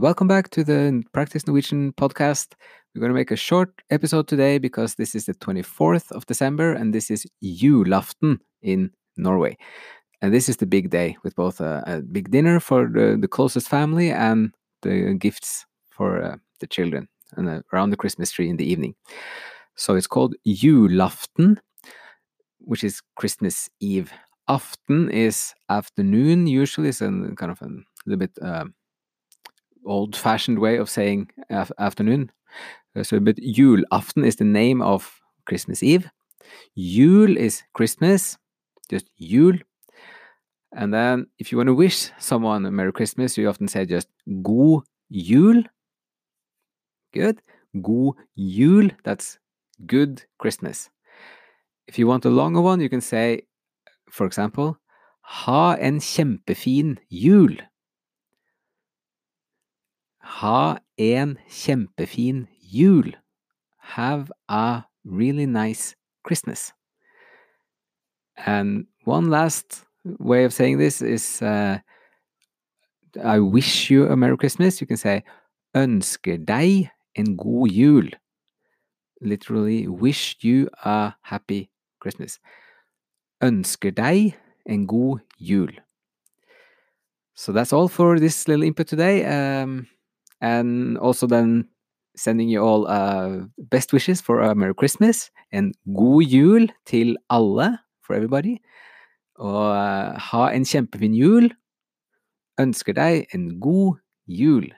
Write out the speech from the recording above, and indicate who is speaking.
Speaker 1: welcome back to the Practice Norwegian podcast. We're going to make a short episode today because this is the 24th of December and this is julaften in Norway. And this is the big day with both a, a big dinner for the, the, closest family and the gifts for uh, the children and uh, around the Christmas tree in the evening. So it's called julaften, which is Christmas Eve. Aften is afternoon, usually, it's a kind of a little bit uh, old fashioned way of saying af afternoon. Uh, so, but julaften is the name of Christmas Eve. Jul is Christmas, just jul. And then if you want to wish someone a Merry Christmas, you often say just God jul. Good. God jul. That's good Christmas. If you want a longer one, you can say, for example, Ha en kjempefin jul. Ha en kjempefin jul. Have a really nice Christmas. And one last way of saying this is uh, I wish you a Merry Christmas. You can say ønsker deg en god jul. Literally, wish you a happy Christmas. Ønsker deg en god jul. So that's all for this little input today. Um, and also then sending you all uh, best wishes for a Merry Christmas and god jul til alle, for everybody. Og uh, ha en kjempefin jul. Ønsker deg en god jul.